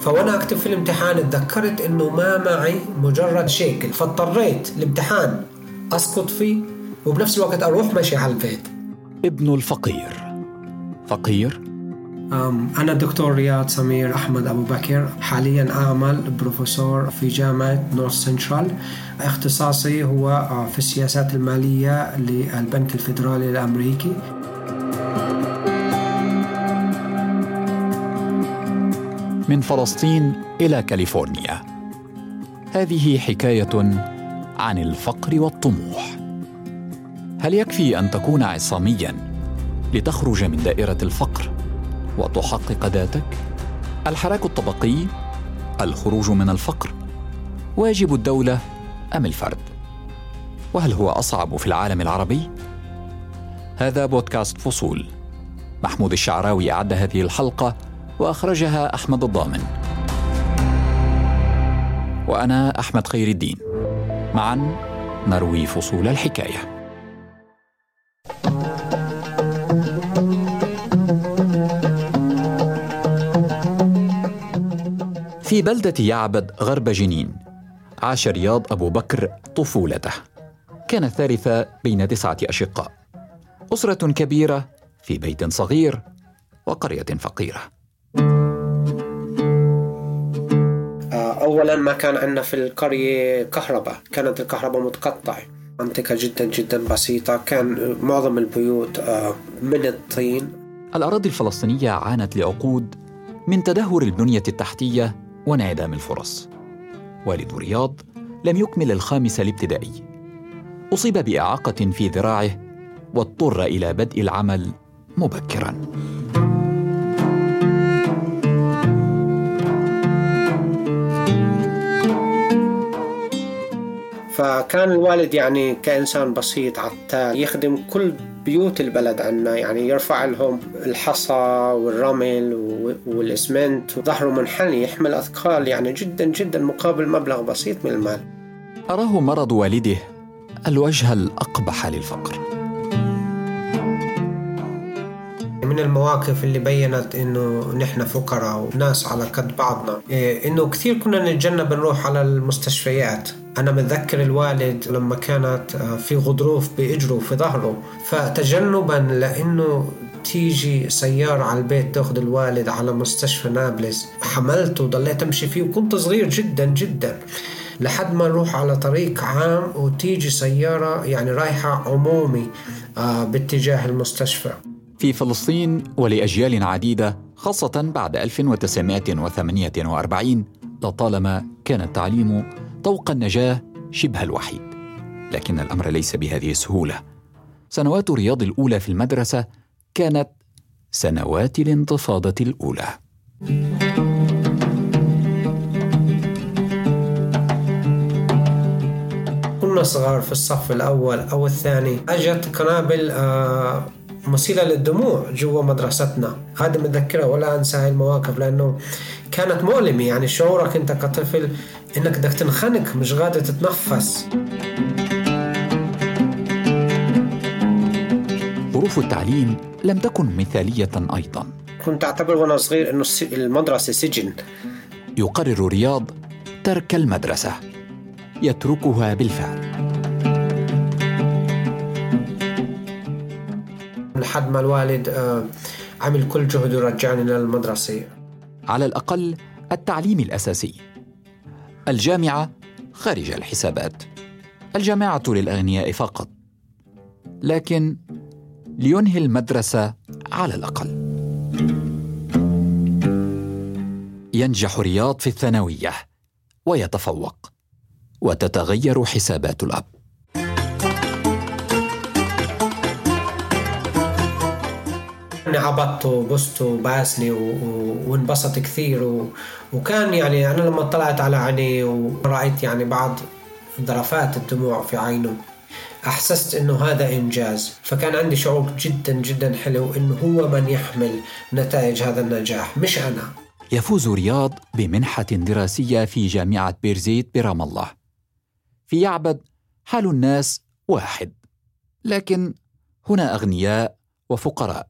فوانا اكتب في الامتحان تذكرت انه ما معي مجرد شيكل فاضطريت الامتحان اسقط فيه وبنفس الوقت أروح ماشي على البيت. ابن الفقير. فقير؟ أنا الدكتور رياض سمير أحمد أبو بكر حاليا أعمل بروفيسور في جامعة North Central اختصاصي هو آه، في السياسات المالية للبنك الفيدرالي الأمريكي. من فلسطين إلى كاليفورنيا. هذه حكاية عن الفقر والطموح. هل يكفي أن تكون عصاميا لتخرج من دائرة الفقر وتحقق ذاتك؟ الحراك الطبقي الخروج من الفقر واجب الدولة أم الفرد؟ وهل هو أصعب في العالم العربي؟ هذا بودكاست فصول. محمود الشعراوي أعد هذه الحلقة وأخرجها أحمد الضامن. وأنا أحمد خير الدين. معا نروي فصول الحكاية. في بلدة يعبد غرب جنين عاش رياض أبو بكر طفولته. كان الثالث بين تسعة أشقاء. أسرة كبيرة في بيت صغير وقرية فقيرة. أولا ما كان عندنا في القرية كهرباء. كانت الكهرباء متقطعة. منطقة جدا جدا بسيطة. كان معظم البيوت آه، من الطين. الأراضي الفلسطينية عانت لعقود من تدهور البنية التحتية وانعدام الفرص. والد رياض لم يكمل الخامس الابتدائي. أصيب بإعاقة في ذراعه واضطر إلى بدء العمل مبكرا. فكان الوالد يعني كإنسان بسيط عتال يخدم كل بيوت البلد عنا يعني يرفع لهم الحصى والرمل والإسمنت. وظهره منحني يحمل أثقال يعني جدا جدا مقابل مبلغ بسيط من المال. أراه مرض والده الوجه الأقبح للفقر. من المواقف اللي بينت إنه نحن فقراء وناس على قد بعضنا إيه، إنه كثير كنا نتجنب نروح على المستشفيات. أنا متذكر الوالد لما كانت آه، في غضروف بإجره في ظهره. فتجنبا لأنه تيجي سيارة على البيت تأخذ الوالد على مستشفى نابلس. حملته وضليت أمشي فيه وكنت صغير جدا جدا. لحد ما نروح على طريق عام وتيجي سيارة يعني رايحة عمومي آه، باتجاه المستشفى. في فلسطين ولأجيال عديدة خاصة بعد 1948 لطالما كان التعليم طوق النجاة شبه الوحيد لكن الأمر ليس بهذه السهولة. سنوات رياض الأولى في المدرسة كانت سنوات الانتفاضة الأولى. كنا صغار في الصف الأول أو الثاني. أجت قنابل آه مثيرة للدموع جوا مدرستنا. هذا متذكرها ولا أنسى هاي المواقف لأنه كانت مؤلمة. يعني شعورك أنت كطفل إنك بدك تنخنق مش قادر تتنفس. ظروف التعليم لم تكن مثالية أيضا. كنت أعتبر وأنا صغير أنه المدرسة سجن. يقرر رياض ترك المدرسة. يتركها بالفعل. لحد ما الوالد آه، عمل كل جهده يرجعني للمدرسة. على الأقل التعليم الأساسي. الجامعة خارج الحسابات. الجامعة للأغنياء فقط. لكن لينهي المدرسة على الأقل. ينجح رياض في الثانوية ويتفوق. وتتغير حسابات الأب. عبطته وبسته وباسني وانبسط كثير. وكان يعني أنا لما طلعت على عينيه ورأيت يعني بعض ذرفات الدموع في عينه أحسست أنه هذا إنجاز. فكان عندي شعور جدا جدا حلو أنه هو من يحمل نتائج هذا النجاح مش أنا. يفوز رياض بمنحة دراسية في جامعة بيرزيت برام الله. في يعبد حال الناس واحد لكن هنا أغنياء وفقراء.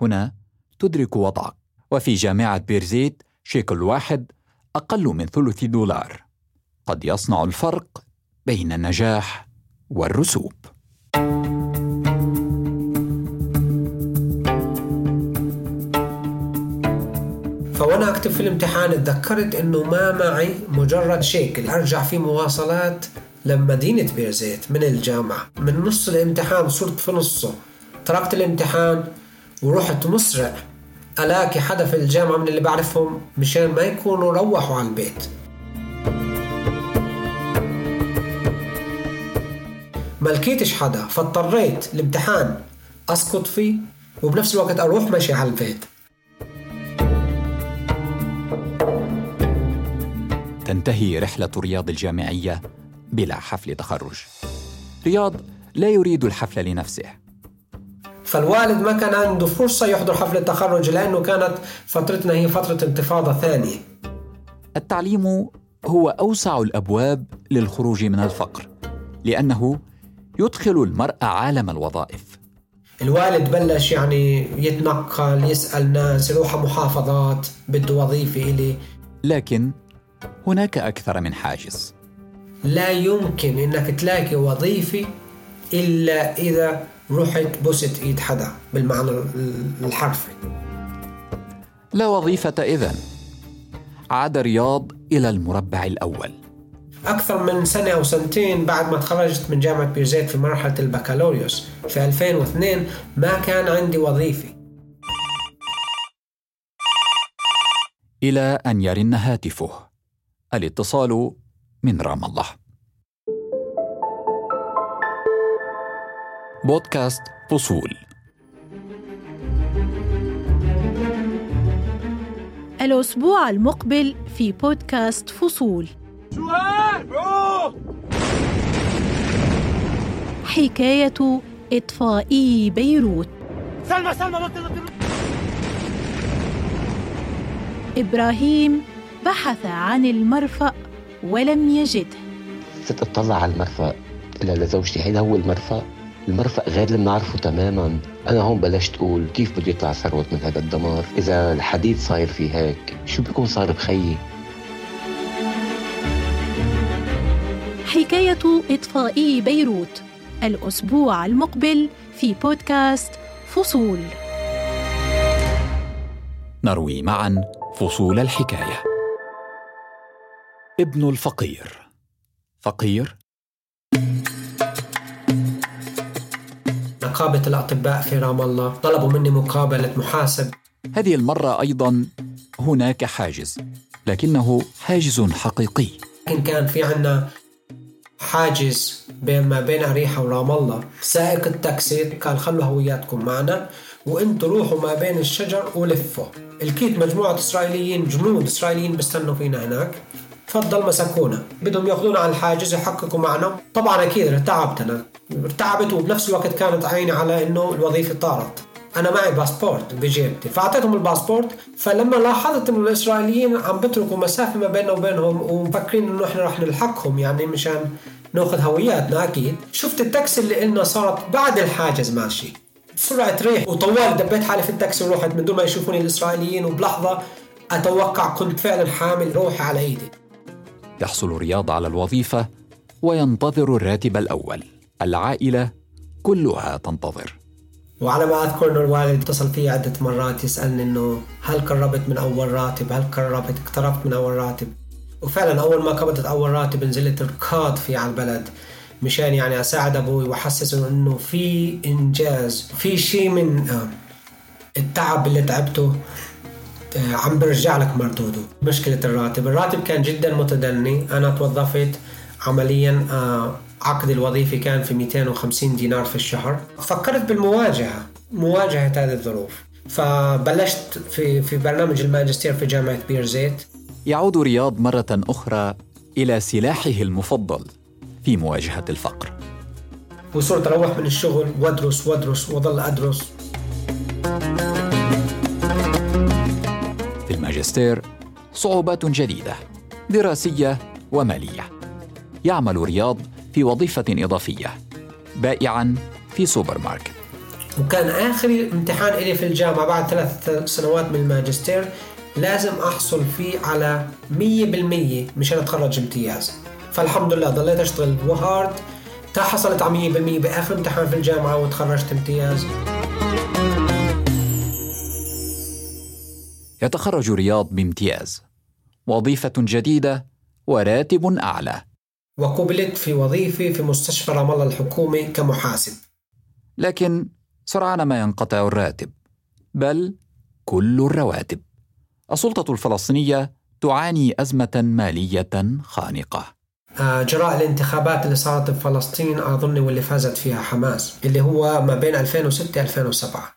هنا تدرك وضعك. وفي جامعة بيرزيت شيكل واحد أقل من ثلث دولار. قد يصنع الفرق بين النجاح والرسوب. فوانا أكتب في الامتحان تذكرت إنه ما معي مجرد شيكل. أرجع في مواصلات لمدينة بيرزيت من الجامعة. من نص الامتحان صرت في نصه. تركت الامتحان ورحت مسرع ألاقي حدا في الجامعة من اللي بعرفهم مشان ما يكونوا روحوا على البيت. ما لقيتش حدا فاضطريت الامتحان أسقط فيه وبنفس الوقت أروح ماشي على البيت. تنتهي رحلة رياض الجامعية بلا حفل تخرج. رياض لا يريد الحفل لنفسه. فالوالد ما كان عنده فرصة يحضر حفل التخرج لأنه كانت فترتنا هي فترة انتفاضة ثانية. التعليم هو أوسع الأبواب للخروج من الفقر لأنه يدخل المرء عالم الوظائف. الوالد بلش يعني يتنقل يسأل ناس يروح محافظات بده وظيفة إلي. لكن هناك أكثر من حاجز. لا يمكن إنك تلاقي وظيفة إلا إذا رحت بوست إيد حدا بالمعنى الحرفي. لا وظيفة إذن عاد رياض إلى المربع الأول. أكثر من سنة أو سنتين بعد ما تخرجت من جامعة بيرزيت في مرحلة البكالوريوس في 2002 ما كان عندي وظيفة. إلى أن يرن هاتفه الاتصال من رام الله. بودكاست فصول. الأسبوع المقبل في بودكاست فصول. حكاية إطفائي بيروت. سلمى سلمى إبراهيم بحث عن المرفأ ولم يجده. صرت اطلع على المرفأ قلت لزوجتي هيدا هو المرفأ؟ المرفأ غير اللي بنعرفه تماما. أنا هون بلشت أقول كيف بده يطلع ثروت من هذا الدمار؟ إذا الحديد صاير في هيك شو بيكون صار بخيي؟ حكاية إطفائي بيروت الأسبوع المقبل في بودكاست فصول. نروي معا فصول الحكاية. ابن الفقير. فقير؟ نقابة الأطباء في رام الله. طلبوا مني مقابلة محاسب. هذه المرة أيضا هناك حاجز لكنه حاجز حقيقي. لكن كان في عنا حاجز بين ما بين أريحة ورام الله سائق التاكسي قال خلوا هوياتكم معنا وانتوا روحوا ما بين الشجر ولفوا لقيت مجموعة إسرائيليين جنود إسرائيليين بيستنوا فينا هناك. تفضل مسكونا. بدهم ياخذونا على الحاجز يحققوا معنا. طبعا أكيد ارتعبت أنا ارتعبت وبنفس الوقت كانت عيني على إنه الوظيفة طارت. أنا معي باسبورت بجيبتي. فأعطيتهم الباسبورت. فلما لاحظت إنه الإسرائيليين عم بتركوا مسافة ما بيننا وبينهم ومفكرين إنه إحنا رح نلحقهم يعني مشان ناخذ هوياتنا. أكيد. شفت التاكسي اللي قلنا صارت بعد الحاجز. ماشي. بسرعة ريح. وطوال دبيت حالي في التاكسي ورحت من دون ما يشوفوني الإسرائيليين. وبلحظة أتوقع كنت فعلا حامل روحي على إيدي. يحصل رياض على الوظيفة وينتظر الراتب الأول. العائلة كلها تنتظر. وعلى ما أذكر أنه الوالد اتصل في عدة مرات يسألني أنه هل قربت من أول راتب؟ هل قربت؟ اقتربت من أول راتب؟ وفعلا أول ما قبضت أول راتب نزلت ركض في على البلد. مشان يعني أساعد أبوي وأحسسه أنه في إنجاز في شيء من آه، التعب اللي تعبته. عم برجع لك مردوده. مشكلة الراتب. الراتب كان جدا متدني. أنا توظفت عمليا آه، عقد الوظيفي كان في 250 دينار في الشهر. فكرت بالمواجهة مواجهة هذه الظروف. فبلشت في في برنامج الماجستير في جامعة بيرزيت يعود رياض مرة أخرى إلى سلاحه المفضل في مواجهة الفقر. وصرت أروح من الشغل وأدرس وأدرس وأظل أدرس. الماجستير صعوبات جديدة دراسية ومالية. يعمل رياض في وظيفة إضافية بائعا في سوبر ماركت وكان آخر امتحان إلي في الجامعة بعد ثلاث سنوات من الماجستير لازم أحصل فيه على 100% مشان أتخرج امتياز فالحمد لله ضليت أشتغل hard تا حصلت على 100% بآخر امتحان في الجامعة وتخرجت امتياز يتخرج رياض بامتياز. وظيفة جديدة وراتب أعلى. وقبلت في وظيفة في مستشفى رام الله الحكومي كمحاسب. لكن سرعان ما ينقطع الراتب بل كل الرواتب. السلطة الفلسطينية تعاني أزمة مالية خانقة. آه، جراء الانتخابات اللي صارت بفلسطين أظن واللي فازت فيها حماس اللي هو ما بين 2006 2007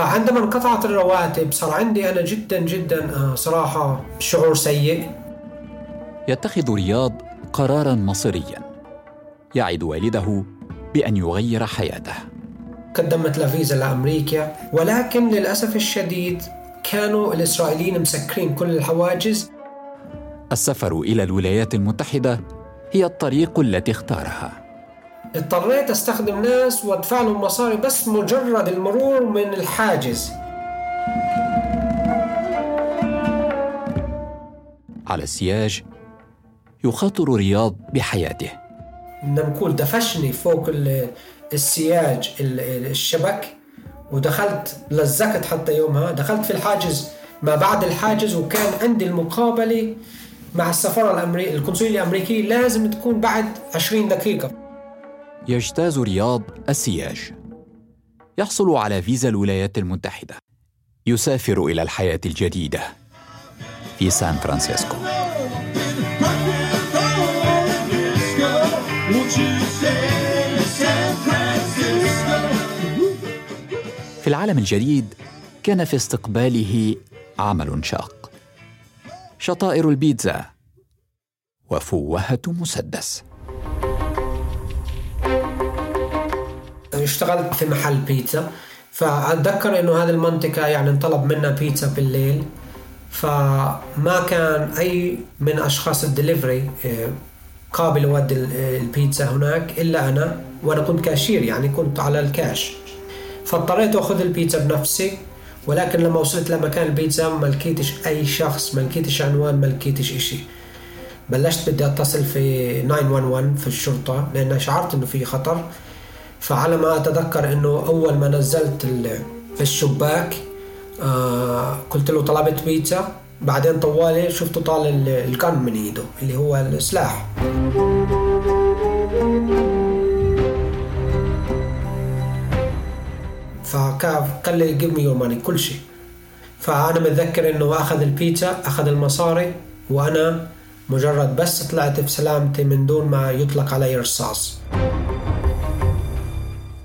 فعندما انقطعت الرواتب صار عندي أنا جدا جدا آه، صراحة شعور سيء. يتخذ رياض قرارا مصيريا يعد والده بأن يغير حياته. قدمت له فيزا لأمريكا ولكن للأسف الشديد كانوا الإسرائيليين مسكرين كل الحواجز. السفر إلى الولايات المتحدة هي الطريق التي اختارها. اضطريت أستخدم ناس وأدفع لهم مصاري بس مجرد المرور من الحاجز. على السياج يخاطر رياض بحياته. بدنا نقول دفشني فوق ال- السياج ال- ال- الشبك ودخلت لزقت حتى يومها. دخلت في الحاجز ما بعد الحاجز وكان عندي المقابلة مع السفارة الأمريكية القنصلية الأمريكية لازم تكون بعد 20 دقيقة. يجتاز رياض السياج. يحصل على فيزا الولايات المتحدة. يسافر إلى الحياة الجديدة في سان فرانسيسكو? في العالم الجديد كان في استقباله عمل شاق. شطائر البيتزا. وفوهة مسدس. اشتغلت في محل بيتزا فأتذكر إنه هذه المنطقة يعني انطلب منا بيتزا بالليل فما كان أي من أشخاص الدليفري آه، قابل يودي ال- البيتزا هناك إلا أنا وأنا كنت كاشير يعني كنت على الكاش. فاضطريت أخذ البيتزا بنفسي ولكن لما وصلت لمكان البيتزا ما لقيتش أي شخص ما لقيتش عنوان ما لقيتش إشي. بلشت بدي أتصل في 911 في الشرطة لأن شعرت إنه في خطر. فعلى ما أتذكر إنه أول ما نزلت ال- الشباك آه قلت له طلبت بيتزا. بعدين طوالي شفته طال ال- القن من إيده اللي هو السلاح. فقال لي جيب مي ماني كل شيء. فأنا متذكر إنه أخذ البيتزا أخذ المصاري وأنا مجرد بس طلعت بسلامتي من دون ما يطلق علي رصاص.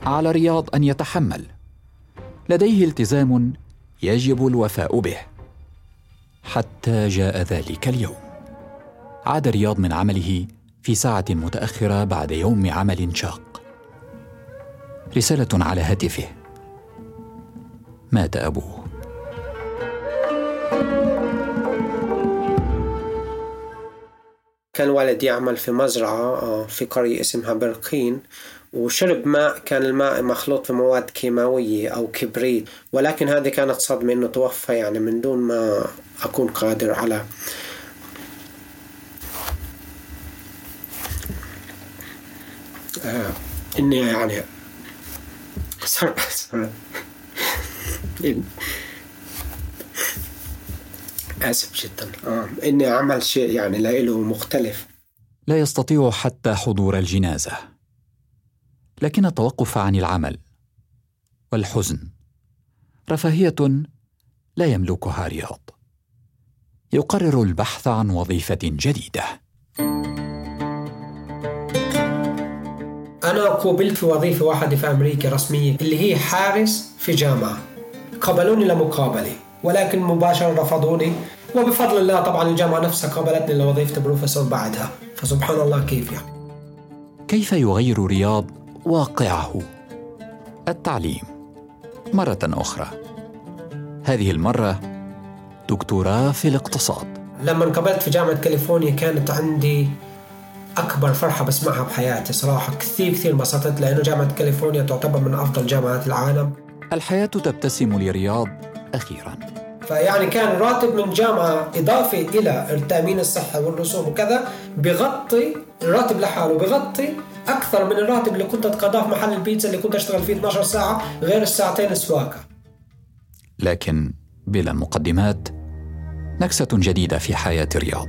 على رياض أن يتحمل. لديه التزام يجب الوفاء به. حتى جاء ذلك اليوم. عاد رياض من عمله في ساعة متأخرة بعد يوم عمل شاق. رسالة على هاتفه. مات أبوه. كان والدي يعمل في مزرعة آه، في قرية اسمها برقين. وشرب ماء كان الماء مخلوط في مواد كيماوية أو كبريت ولكن هذه كانت صدمة إنه توفى يعني من دون ما أكون قادر على. آه إني يعني صار آسف جدا. آه إني أعمل شيء يعني لإله مختلف. لا يستطيع حتى حضور الجنازة. لكن التوقف عن العمل والحزن رفاهية لا يملكها رياض. يقرر البحث عن وظيفة جديدة. أنا قوبلت في وظيفة واحدة في أمريكا رسمية اللي هي حارس في جامعة. قبلوني لمقابلة ولكن مباشرة رفضوني. وبفضل الله طبعا الجامعة نفسها قابلتني لوظيفة بروفيسور بعدها. فسبحان الله كيف يعني؟ كيف يغير رياض واقعه التعليم مرة أخرى. هذه المرة دكتوراه في الاقتصاد. لما انقبلت في جامعة كاليفورنيا كانت عندي أكبر فرحة بسمعها بحياتي. صراحة كثير كثير انبسطت لأنه جامعة كاليفورنيا تعتبر من أفضل جامعات العالم. الحياة تبتسم لرياض أخيراً. فيعني كان راتب من جامعة إضافي إلى التأمين الصحي والرسوم وكذا بغطي الراتب لحاله بغطي أكثر من الراتب اللي كنت أتقاضاه في محل البيتزا اللي كنت أشتغل فيه 12 ساعة غير الساعتين السواقة. لكن بلا مقدمات نكسة جديدة في حياة رياض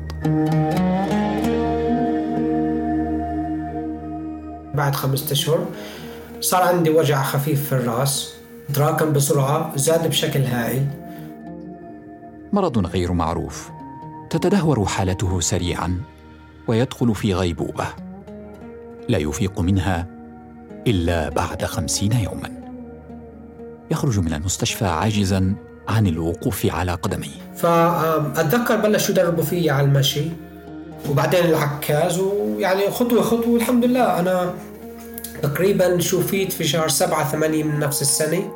بعد خمسة أشهر صار عندي وجع خفيف في الرأس تراكم بسرعة زاد بشكل هائل. مرض غير معروف تتدهور حالته سريعا ويدخل في غيبوبة. لا يفيق منها إلا بعد خمسين يوما. يخرج من المستشفى عاجزا عن الوقوف على قدميه. فأتذكر بلشوا يدربوا فيي على المشي وبعدين العكاز ويعني خطوة خطوة الحمد لله. أنا تقريبا شوفيت في شهر سبعة ثمانية من نفس السنة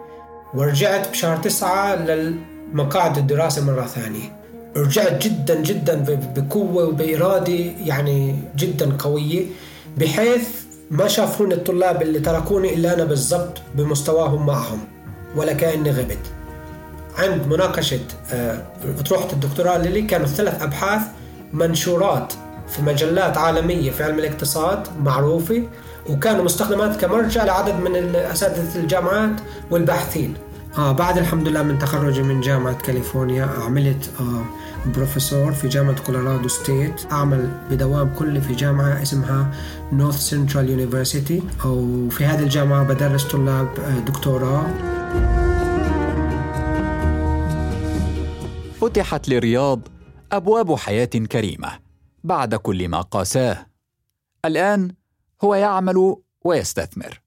ورجعت بشهر تسعة لمقاعد الدراسة مرة ثانية. رجعت جدا جدا بقوة وبإرادة يعني جدا قوية. بحيث ما شافوني الطلاب اللي تركوني إلا أنا بالضبط بمستواهم معهم ولا كأني غبت. عند مناقشة آه، أطروحة الدكتوراه لي كانوا ثلاث أبحاث منشورات في مجلات عالمية في علم الاقتصاد معروفة وكانوا مستخدمات كمرجع لعدد من أساتذة الجامعات والباحثين. آه بعد الحمد لله من تخرجي من جامعة كاليفورنيا عملت آه بروفيسور في جامعة Colorado State أعمل بدوام كلي في جامعة اسمها North Central University أو في هذه الجامعة بدرس طلاب آه، دكتوراه. فتحت لرياض أبواب حياة كريمة بعد كل ما قاساه. الآن هو يعمل ويستثمر.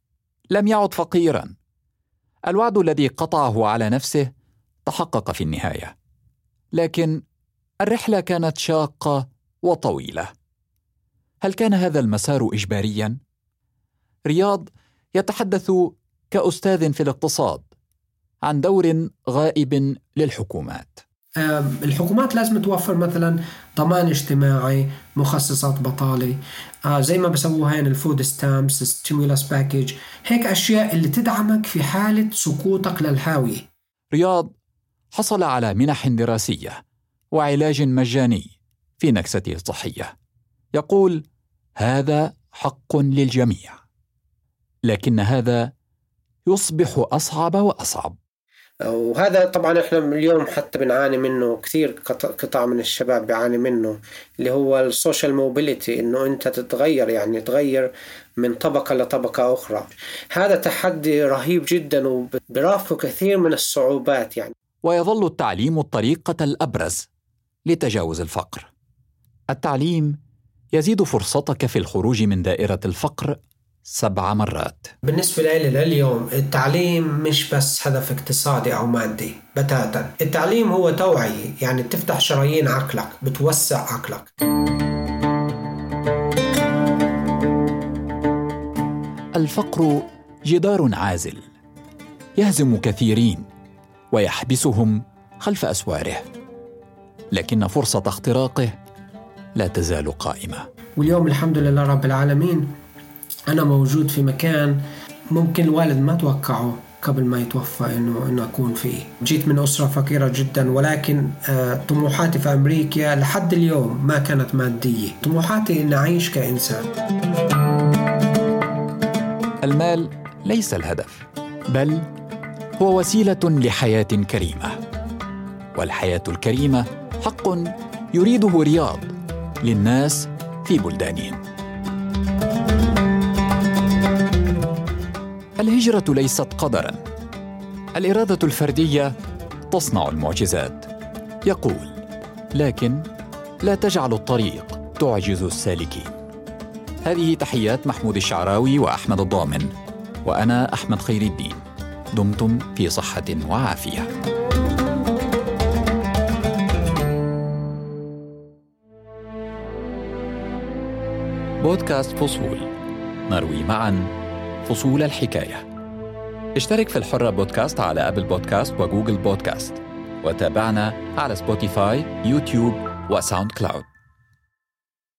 لم يعد فقيرا. الوعد الذي قطعه على نفسه تحقق في النهاية. لكن الرحلة كانت شاقة وطويلة. هل كان هذا المسار اجباريا؟ رياض يتحدث كأستاذ في الاقتصاد عن دور غائب للحكومات. الحكومات لازم توفر مثلا ضمان اجتماعي مخصصات بطالة زي ما بسووها هين ال food stamps stimulus package هيك أشياء اللي تدعمك في حالة سقوطك للهاوية. رياض حصل على منح دراسية وعلاج مجاني في نكسته الصحية. يقول هذا حق للجميع لكن هذا يصبح أصعب وأصعب. وهذا طبعا إحنا اليوم حتى بنعاني منه كثير قط- قطاع من الشباب بيعاني منه اللي هو ال social mobility إنه أنت تتغير يعني تغير من طبقة لطبقة أخرى. هذا تحدي رهيب جدا وبرافقه كثير من الصعوبات يعني. ويظل التعليم الطريقة الأبرز لتجاوز الفقر. التعليم يزيد فرصتك في الخروج من دائرة الفقر سبع مرات. بالنسبة لي لليوم التعليم مش بس هدف اقتصادي أو مادي بتاتا. التعليم هو توعية يعني بتفتح شرايين عقلك بتوسع عقلك. الفقر جدار عازل يهزم كثيرين ويحبسهم خلف أسواره. لكن فرصة اختراقه لا تزال قائمة. واليوم الحمد لله رب العالمين أنا موجود في مكان ممكن الوالد ما توقعه قبل ما يتوفى انه إنه أكون فيه، جيت من أسرة فقيرة جدا ولكن آه، طموحاتي في أمريكا لحد اليوم ما كانت مادية، طموحاتي اني أعيش كإنسان. المال ليس الهدف بل هو وسيلة لحياة كريمة. والحياة الكريمة حق يريده رياض للناس في بلدانهم. الهجرة ليست قدرا. الإرادة الفردية تصنع المعجزات. يقول لكن لا تجعل الطريق تعجز السالكين. هذه تحيات محمود الشعراوي وأحمد الضامن وأنا أحمد خير الدين. دمتم في صحة وعافية. بودكاست فصول. نروي معا فصول الحكاية. اشترك في الحرة بودكاست على أبل بودكاست وجوجل بودكاست. وتابعنا على سبوتيفاي يوتيوب وساوند كلاود.